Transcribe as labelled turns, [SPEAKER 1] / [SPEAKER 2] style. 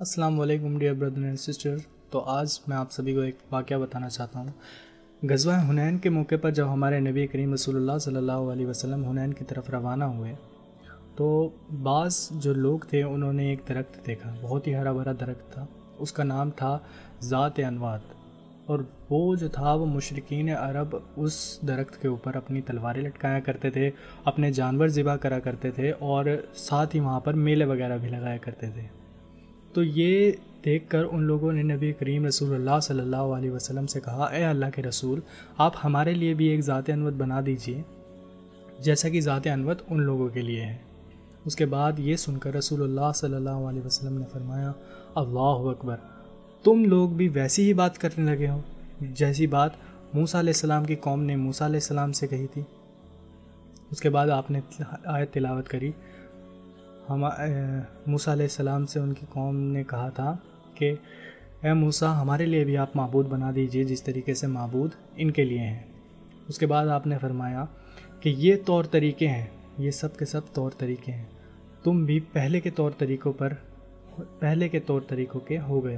[SPEAKER 1] السلام علیکم dear brother and sister. تو آج میں آپ سبھی کو ایک واقعہ بتانا چاہتا ہوں۔ غزوہ حنین کے موقع پر جب ہمارے نبی کریم رسول اللہ صلی اللہ علیہ وسلم حنین کی طرف روانہ ہوئے، تو بعض جو لوگ تھے، انہوں نے ایک درخت دیکھا، بہت ہی ہرا بھرا درخت تھا۔ اس کا نام تھا ذات انوات اور وہ جو تھا، وہ مشرقین عرب اس درخت کے اوپر اپنی تلواریں لٹکایا کرتے تھے، اپنے جانور ذبح کرا کرتے تھے اور ساتھ ہی وہاں پر میلے وغیرہ بھی لگایا کرتے تھے۔ تو یہ دیکھ کر ان لوگوں نے نبی کریم رسول اللہ صلی اللہ علیہ وسلم سے کہا، اے اللہ کے رسول، آپ ہمارے لیے بھی ایک ذات انوت بنا دیجیے، جیسا کہ ذات انوت ان لوگوں کے لیے ہے۔ اس کے بعد یہ سن کر رسول اللہ صلی اللہ علیہ وسلم نے فرمایا، اللہ اکبر، تم لوگ بھی ویسی ہی بات کرنے لگے ہو، جیسی بات موسیٰ علیہ السلام کی قوم نے موسیٰ علیہ السلام سے کہی تھی۔ اس کے بعد آپ نے آیت تلاوت کری۔ ہم موسیٰ علیہ السلام سے ان کی قوم نے کہا تھا کہ، اے موسیٰ، ہمارے لیے بھی آپ معبود بنا دیجیے جس طریقے سے معبود ان کے لیے ہیں۔ اس کے بعد آپ نے فرمایا کہ یہ طور طریقے ہیں، یہ سب کے سب طور طریقے ہیں۔ تم بھی پہلے کے طور طریقوں پر، پہلے کے طور طریقوں کے ہو گئے۔